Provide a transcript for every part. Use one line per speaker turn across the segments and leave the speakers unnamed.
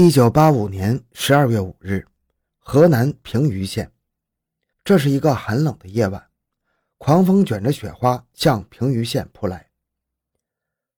一九八五年十二月五日，河南平舆县，这是一个寒冷的夜晚，狂风卷着雪花向平舆县扑来。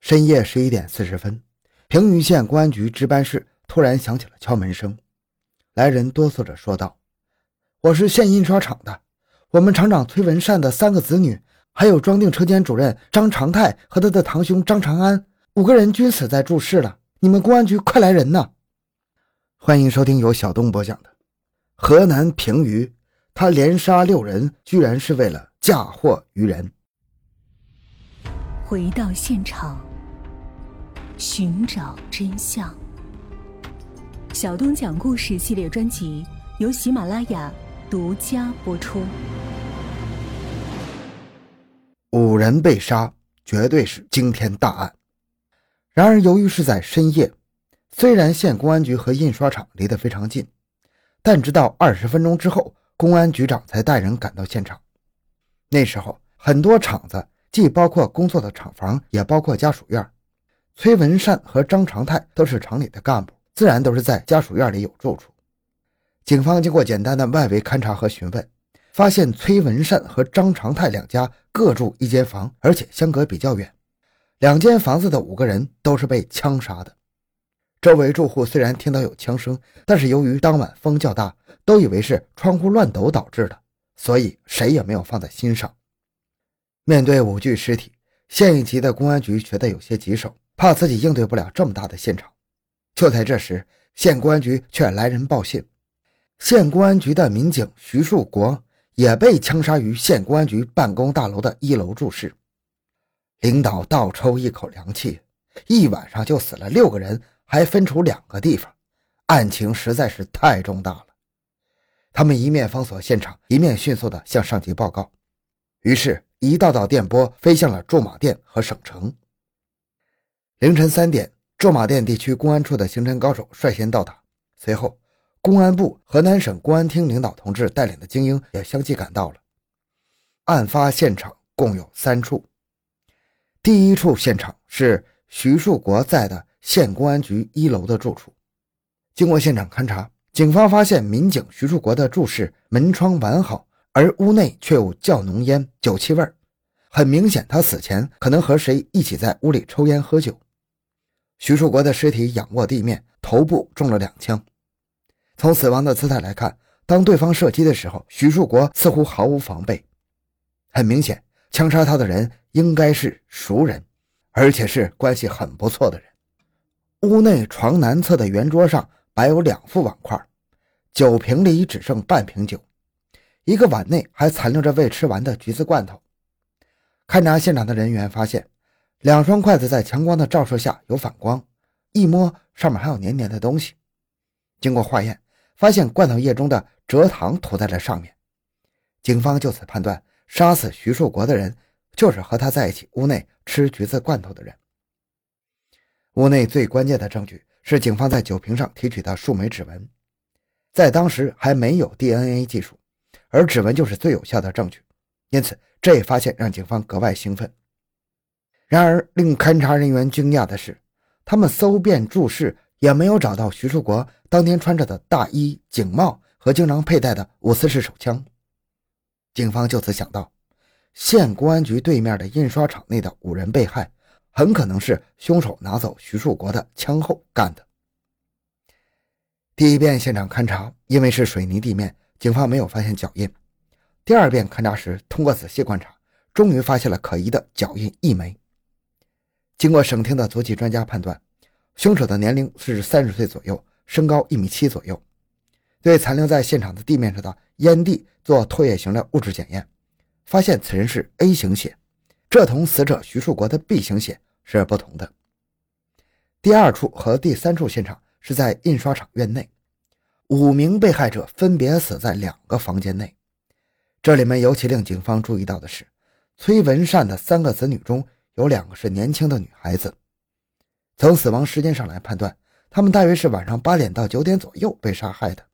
深夜十一点四十分，平舆县公安局值班室突然响起了敲门声，来人哆嗦着说道：“我是县印刷厂的，我们厂长崔文善的三个子女，还有装订车间主任张长泰和他的堂兄张长安，五个人均死在注室了。你们公安局快来人呐！”欢迎收听由小东播讲的《河南平舆》，他连杀六人，居然是为了嫁祸于人。
回到现场，寻找真相。小东讲故事系列专辑由喜马拉雅独家播出。
五人被杀，绝对是惊天大案。然而，由于是在深夜。虽然县公安局和印刷厂离得非常近，但直到二十分钟之后，公安局长才带人赶到现场。那时候，很多厂子，既包括工作的厂房，也包括家属院。崔文善和张长泰都是厂里的干部，自然都是在家属院里有住处。警方经过简单的外围勘查和询问，发现崔文善和张长泰两家各住一间房，而且相隔比较远。两间房子的五个人都是被枪杀的。周围住户虽然听到有枪声，但是由于当晚风较大，都以为是窗户乱抖导致的，所以谁也没有放在心上。面对五具尸体，县一级的公安局觉得有些棘手，怕自己应对不了这么大的现场。就在这时，县公安局却来人报信，县公安局的民警徐树国也被枪杀于县公安局办公大楼的一楼住室。领导倒抽一口凉气，一晚上就死了六个人。还分出两个地方，案情实在是太重大了。他们一面封锁现场，一面迅速地向上级报告。于是，一道道电波飞向了驻马店和省城。凌晨三点，驻马店地区公安处的刑侦高手率先到达，随后，公安部、河南省公安厅领导同志带领的精英也相继赶到了。案发现场共有三处，第一处现场是徐树国在的。县公安局一楼的住处，经过现场勘查，警方发现民警徐树国的住室门窗完好，而屋内却有较浓烟酒气味很明显，他死前可能和谁一起在屋里抽烟喝酒。徐树国的尸体仰卧地面，头部中了两枪。从死亡的姿态来看，当对方射击的时候，徐树国似乎毫无防备。很明显，枪杀他的人应该是熟人，而且是关系很不错的人。屋内床南侧的圆桌上摆有两副碗筷，酒瓶里只剩半瓶酒，一个碗内还残留着未吃完的橘子罐头。勘察现场的人员发现，两双筷子在强光的照射下有反光，一摸上面还有黏黏的东西。经过化验，发现罐头液中的蔗糖涂在了上面。警方就此判断，杀死徐树国的人就是和他在一起屋内吃橘子罐头的人。屋内最关键的证据是警方在酒瓶上提取的数枚指纹，在当时还没有 DNA 技术，而指纹就是最有效的证据，因此这一发现让警方格外兴奋。然而，令勘查人员惊讶的是，他们搜遍住室也没有找到徐树国当天穿着的大衣、警帽和经常佩戴的五四式手枪。警方就此想到，县公安局对面的印刷厂内的五人被害。很可能是凶手拿走徐树国的枪后干的。第一遍现场勘查，因为是水泥地面，警方没有发现脚印。第二遍勘查时，通过仔细观察，终于发现了可疑的脚印一枚。经过省厅的足迹专家判断，凶手的年龄是三十岁左右，身高一米七左右。对残留在现场的地面上的烟蒂做唾液型的物质检验，发现此人是 A 型血。这同死者徐树国的 B 型血是不同的。第二处和第三处现场是在印刷厂院内，五名被害者分别死在两个房间内。这里面尤其令警方注意到的是，崔文善的三个子女中有两个是年轻的女孩子。从死亡时间上来判断，他们大约是晚上八点到九点左右被杀害的。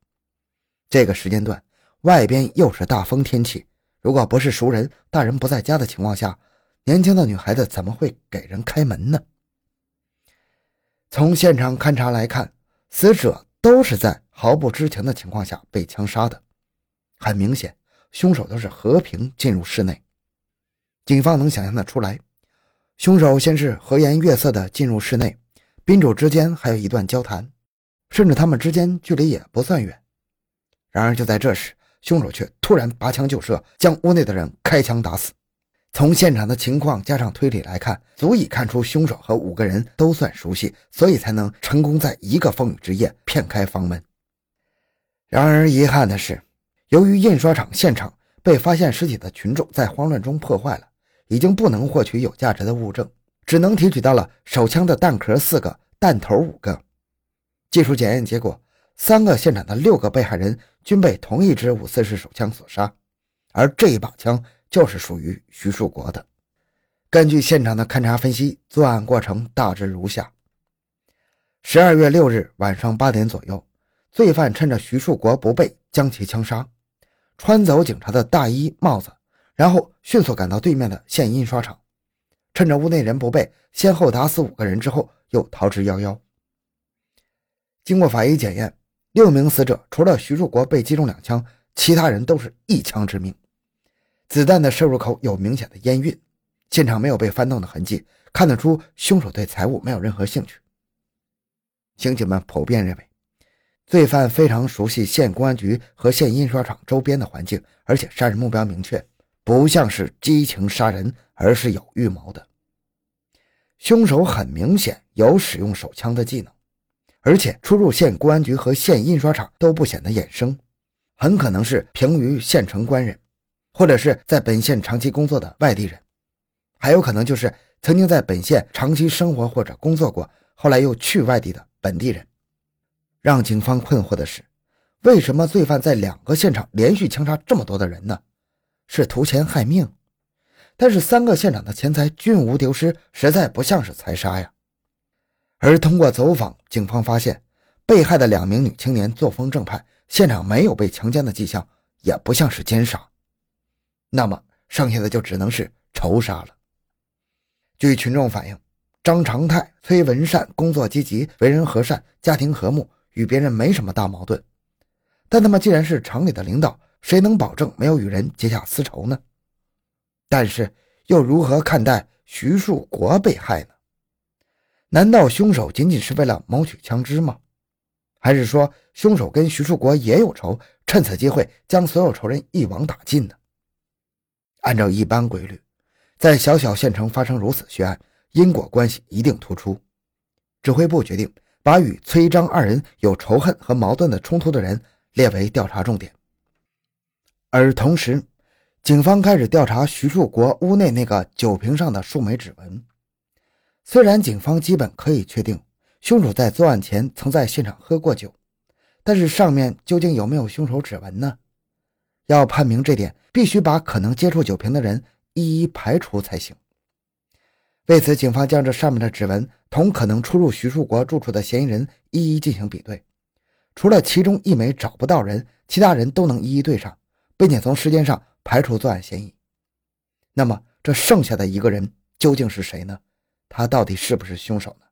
这个时间段外边又是大风天气，如果不是熟人、大人不在家的情况下。年轻的女孩子怎么会给人开门呢？从现场勘查来看，死者都是在毫不知情的情况下被枪杀的。很明显，凶手都是和平进入室内。警方能想象得出来，凶手先是和颜悦色地进入室内，宾主之间还有一段交谈，甚至他们之间距离也不算远。然而就在这时，凶手却突然拔枪就射，将屋内的人开枪打死。从现场的情况加上推理来看，足以看出凶手和五个人都算熟悉，所以才能成功在一个风雨之夜骗开房门。然而遗憾的是，由于印刷厂现场被发现尸体的群众在慌乱中破坏了，已经不能获取有价值的物证，只能提取到了手枪的弹壳四个，弹头五个。技术检验结果，三个现场的六个被害人均被同一支五四式手枪所杀，而这一把枪。就是属于徐树国的。根据现场的勘查分析，作案过程大致如下：十二月六日晚上八点左右，罪犯趁着徐树国不备，将其枪杀，穿走警察的大衣帽子，然后迅速赶到对面的县印刷厂，趁着屋内人不备，先后打死五个人之后，又逃之夭夭。经过法医检验，六名死者除了徐树国被击中两枪，其他人都是一枪致命。子弹的射入口有明显的烟晕，现场没有被翻动的痕迹，看得出凶手对财物没有任何兴趣。刑警们普遍认为，罪犯非常熟悉县公安局和县印刷厂周边的环境，而且杀人目标明确，不像是激情杀人，而是有预谋的。凶手很明显有使用手枪的技能，而且出入县公安局和县印刷厂都不显得眼生，很可能是平于县城官人。或者是在本县长期工作的外地人，还有可能就是曾经在本县长期生活或者工作过，后来又去外地的本地人。让警方困惑的是，为什么罪犯在两个现场连续枪杀这么多的人呢？是图钱害命？但是三个现场的钱财均无丢失，实在不像是财杀呀。而通过走访，警方发现被害的两名女青年作风正派，现场没有被强奸的迹象，也不像是奸杀。那么剩下的就只能是仇杀了。据群众反映，张长泰、崔文善工作积极，为人和善，家庭和睦，与别人没什么大矛盾。但他们既然是厂里的领导，谁能保证没有与人结下私仇呢？但是又如何看待徐树国被害呢？难道凶手仅仅是为了谋取枪支吗？还是说凶手跟徐树国也有仇，趁此机会将所有仇人一网打尽呢？按照一般规律，在小小县城发生如此血案，因果关系一定突出。指挥部决定把与崔张二人有仇恨和矛盾的冲突的人列为调查重点。而同时，警方开始调查徐树国屋内那个酒瓶上的数枚指纹。虽然警方基本可以确定凶手在作案前曾在现场喝过酒，但是上面究竟有没有凶手指纹呢？要判明这点，必须把可能接触酒瓶的人一一排除才行。为此，警方将这上面的指纹同可能出入徐树国住处的嫌疑人一一进行比对。除了其中一枚找不到人，其他人都能一一对上，并且从时间上排除作案嫌疑。那么，这剩下的一个人究竟是谁呢？他到底是不是凶手呢？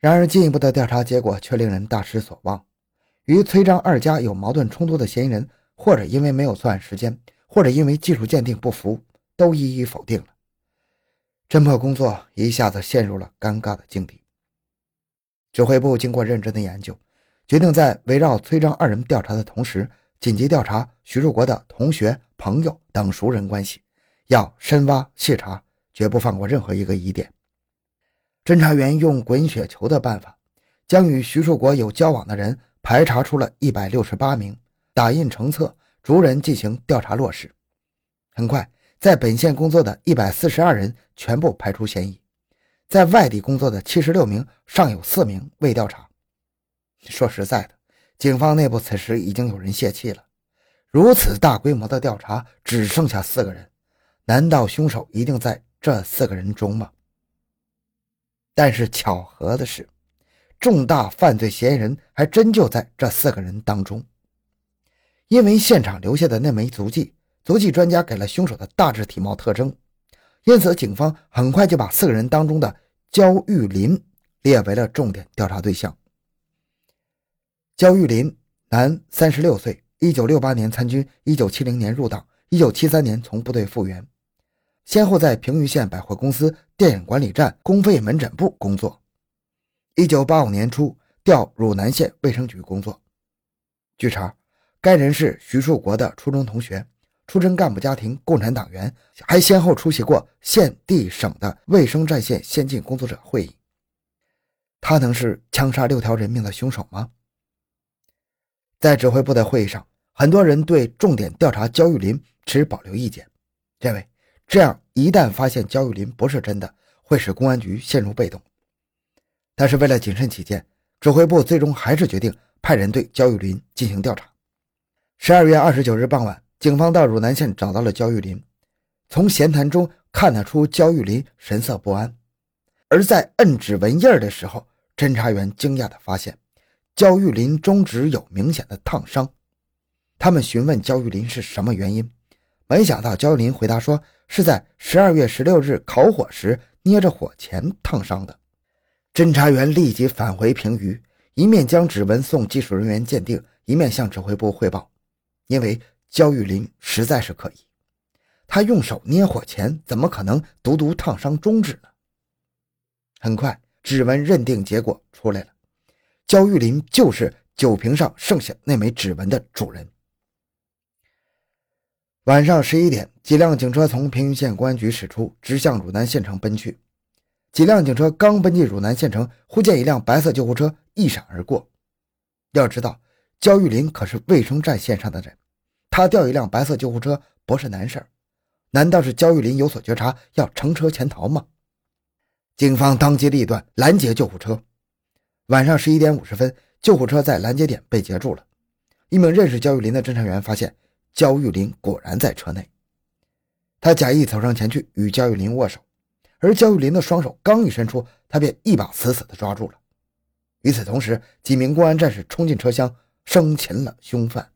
然而，进一步的调查结果却令人大失所望。与崔张二家有矛盾冲突的嫌疑人，或者因为没有作案时间，或者因为技术鉴定不符，都一一否定了。侦破工作一下子陷入了尴尬的境地。指挥部经过认真的研究，决定在围绕崔张二人调查的同时，紧急调查徐树国的同学、朋友等熟人关系，要深挖细查，绝不放过任何一个疑点。侦查员用滚雪球的办法，将与徐树国有交往的人。排查出了一百六十八名，打印成册，逐人进行调查落实。很快，在本县工作的一百四十二人全部排除嫌疑，在外地工作的七十六名尚有四名未调查。说实在的，警方内部此时已经有人泄气了。如此大规模的调查，只剩下四个人，难道凶手一定在这四个人中吗？但是巧合的是。重大犯罪嫌疑人还真就在这四个人当中，因为现场留下的那枚足迹，足迹专家给了凶手的大致体貌特征，因此警方很快就把四个人当中的焦玉林列为了重点调查对象。焦玉林，男，三十六岁，一九六八年参军，一九七零年入党，一九七三年从部队复员，先后在平舆县百货公司、电影管理站、公费门诊部工作。一九八五年初调汝南县卫生局工作。据查，该人是徐树国的初中同学，出身干部家庭，共产党员，还先后出席过县、地、省的卫生战线先进工作者会议。他能是枪杀六条人命的凶手吗？在指挥部的会议上，很多人对重点调查焦玉林持保留意见，认为这样一旦发现焦玉林不是真的，会使公安局陷入被动。但是为了谨慎起见，指挥部最终还是决定派人对焦玉林进行调查。十二月二十九日傍晚，警方到汝南县找到了焦玉林，从闲谈中看得出焦玉林神色不安，而在摁指纹印儿的时候。侦查员惊讶地发现，焦玉林中指有明显的烫伤。他们询问焦玉林是什么原因，没想到焦玉林回答说是在十二月十六日烤火时捏着火钳烫伤的。侦查员立即返回平舆，一面将指纹送技术人员鉴定，一面向指挥部汇报。因为焦玉林实在是可疑，他用手捏火钳，怎么可能独独烫伤中指呢？很快。指纹认定结果出来了，焦玉林就是酒瓶上剩下那枚指纹的主人。晚上十一点，几辆警车从平舆县公安局驶出，直向汝南县城奔去。几辆警车刚奔进汝南县城，忽见一辆白色救护车一闪而过。要知道，焦玉林可是卫生战线上的人，他调一辆白色救护车不是难事儿难道是焦玉林有所觉察，要乘车潜逃吗？警方当机立断拦截救护车。晚上十一点五十分，救护车在拦截点被截住了。一名认识焦玉林的侦查员发现，焦玉林果然在车内。他假意走上前去与焦玉林握手，而焦玉林的双手刚一伸出，他便一把死死地抓住了。与此同时，几名公安战士冲进车厢，生擒了凶犯。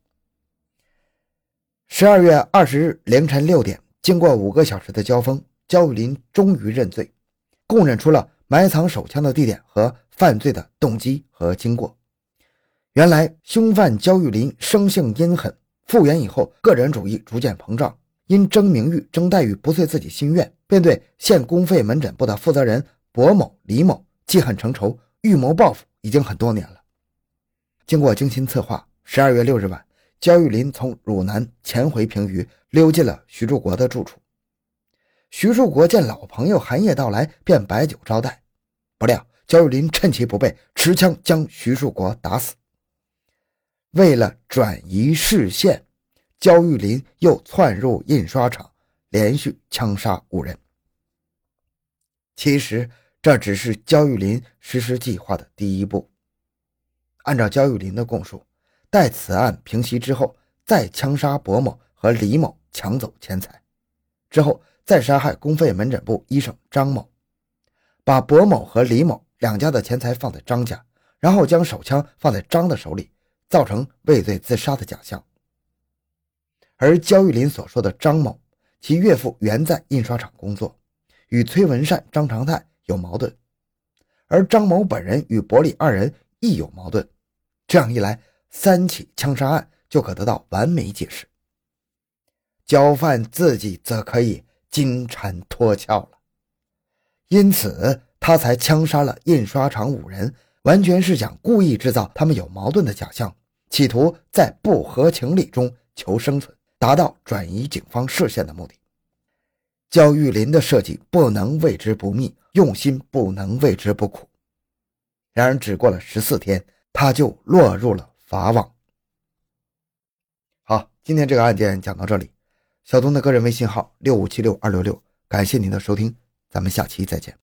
十二月二十日凌晨六点，经过五个小时的交锋，焦玉林终于认罪。供认出了埋藏手枪的地点和犯罪的动机和经过。原来，凶犯焦玉林生性阴狠，复原以后个人主义逐渐膨胀，因争名誉、争待遇不遂自己心愿，便对县公费门诊部的负责人薄某、李某记恨成仇，预谋报复，已经很多年了。经过精心策划，十二月六日晚，焦玉林从汝南潜回平舆，溜进了徐柱国的住处。徐树国见老朋友寒夜到来，便摆酒招待。不料焦玉林趁其不备，持枪将徐树国打死。为了转移视线，焦玉林又窜入印刷厂，连续枪杀五人。其实这只是焦玉林实施计划的第一步。按照焦玉林的供述，待此案平息之后，再枪杀薄某和李某，抢走钱财，之后。再杀害公费门诊部医生张某，把薄某和李某两家的钱财放在张家，然后将手枪放在张的手里，造成畏罪自杀的假象。而焦玉林所说的张某，其岳父原在印刷厂工作，与崔文善、张长泰有矛盾，而张某本人与伯礼二人亦有矛盾。这样一来，三起枪杀案就可得到完美解释。焦犯自己则可以。金蝉脱壳了，因此他才枪杀了印刷厂五人，完全是想故意制造他们有矛盾的假象，企图在不合情理中求生存，达到转移警方视线的目的。焦玉林的设计不能为之不密，用心不能为之不苦。然而，只过了十四天，他就落入了法网。好，今天这个案件讲到这里。小东的个人微信号六五七六二六六，感谢您的收听，咱们下期再见。